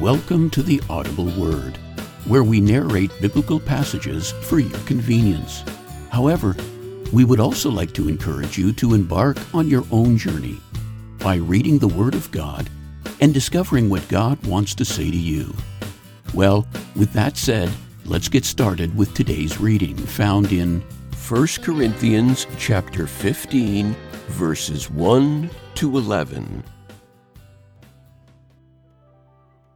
Welcome to the Audible Word, where we narrate biblical passages for your convenience. However, we would also like to encourage you to embark on your own journey by reading the Word of God and discovering what God wants to say to you. Well, with that said, let's get started with today's reading found in 1 Corinthians chapter 15 verses 1 to 11.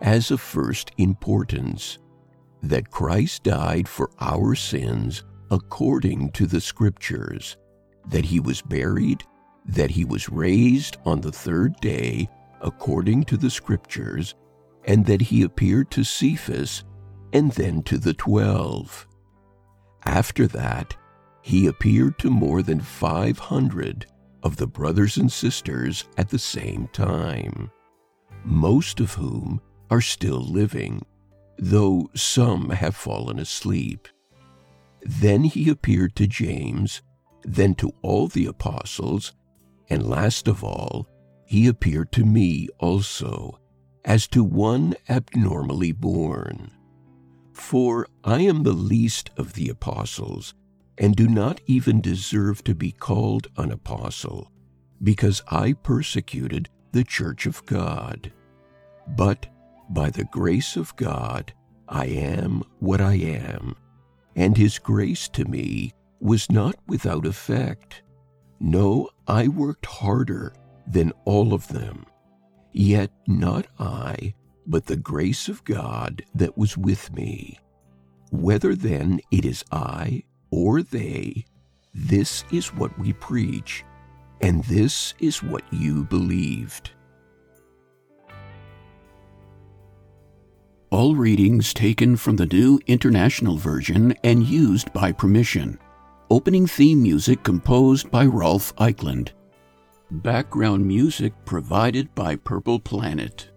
as of first importance that Christ died for our sins according to the Scriptures, that he was buried, that he was raised on the third day according to the Scriptures, and that he appeared to Cephas and then to the twelve. After that, he appeared to more than 500 of the brothers and sisters at the same time, most of whom are still living, though some have fallen asleep. Then he appeared to James, then to all the apostles, and last of all, he appeared to me also, as to one abnormally born. For I am the least of the apostles, and do not even deserve to be called an apostle, because I persecuted the church of God. But by the grace of God, I am what I am, and his grace to me was not without effect. No, I worked harder than all of them. Yet not I, but the grace of God that was with me. Whether then it is I or they, this is what we preach, and this is what you believed. All readings taken from the New International Version and used by permission. Opening theme music composed by Rolf Eichland. Background music provided by Purple Planet.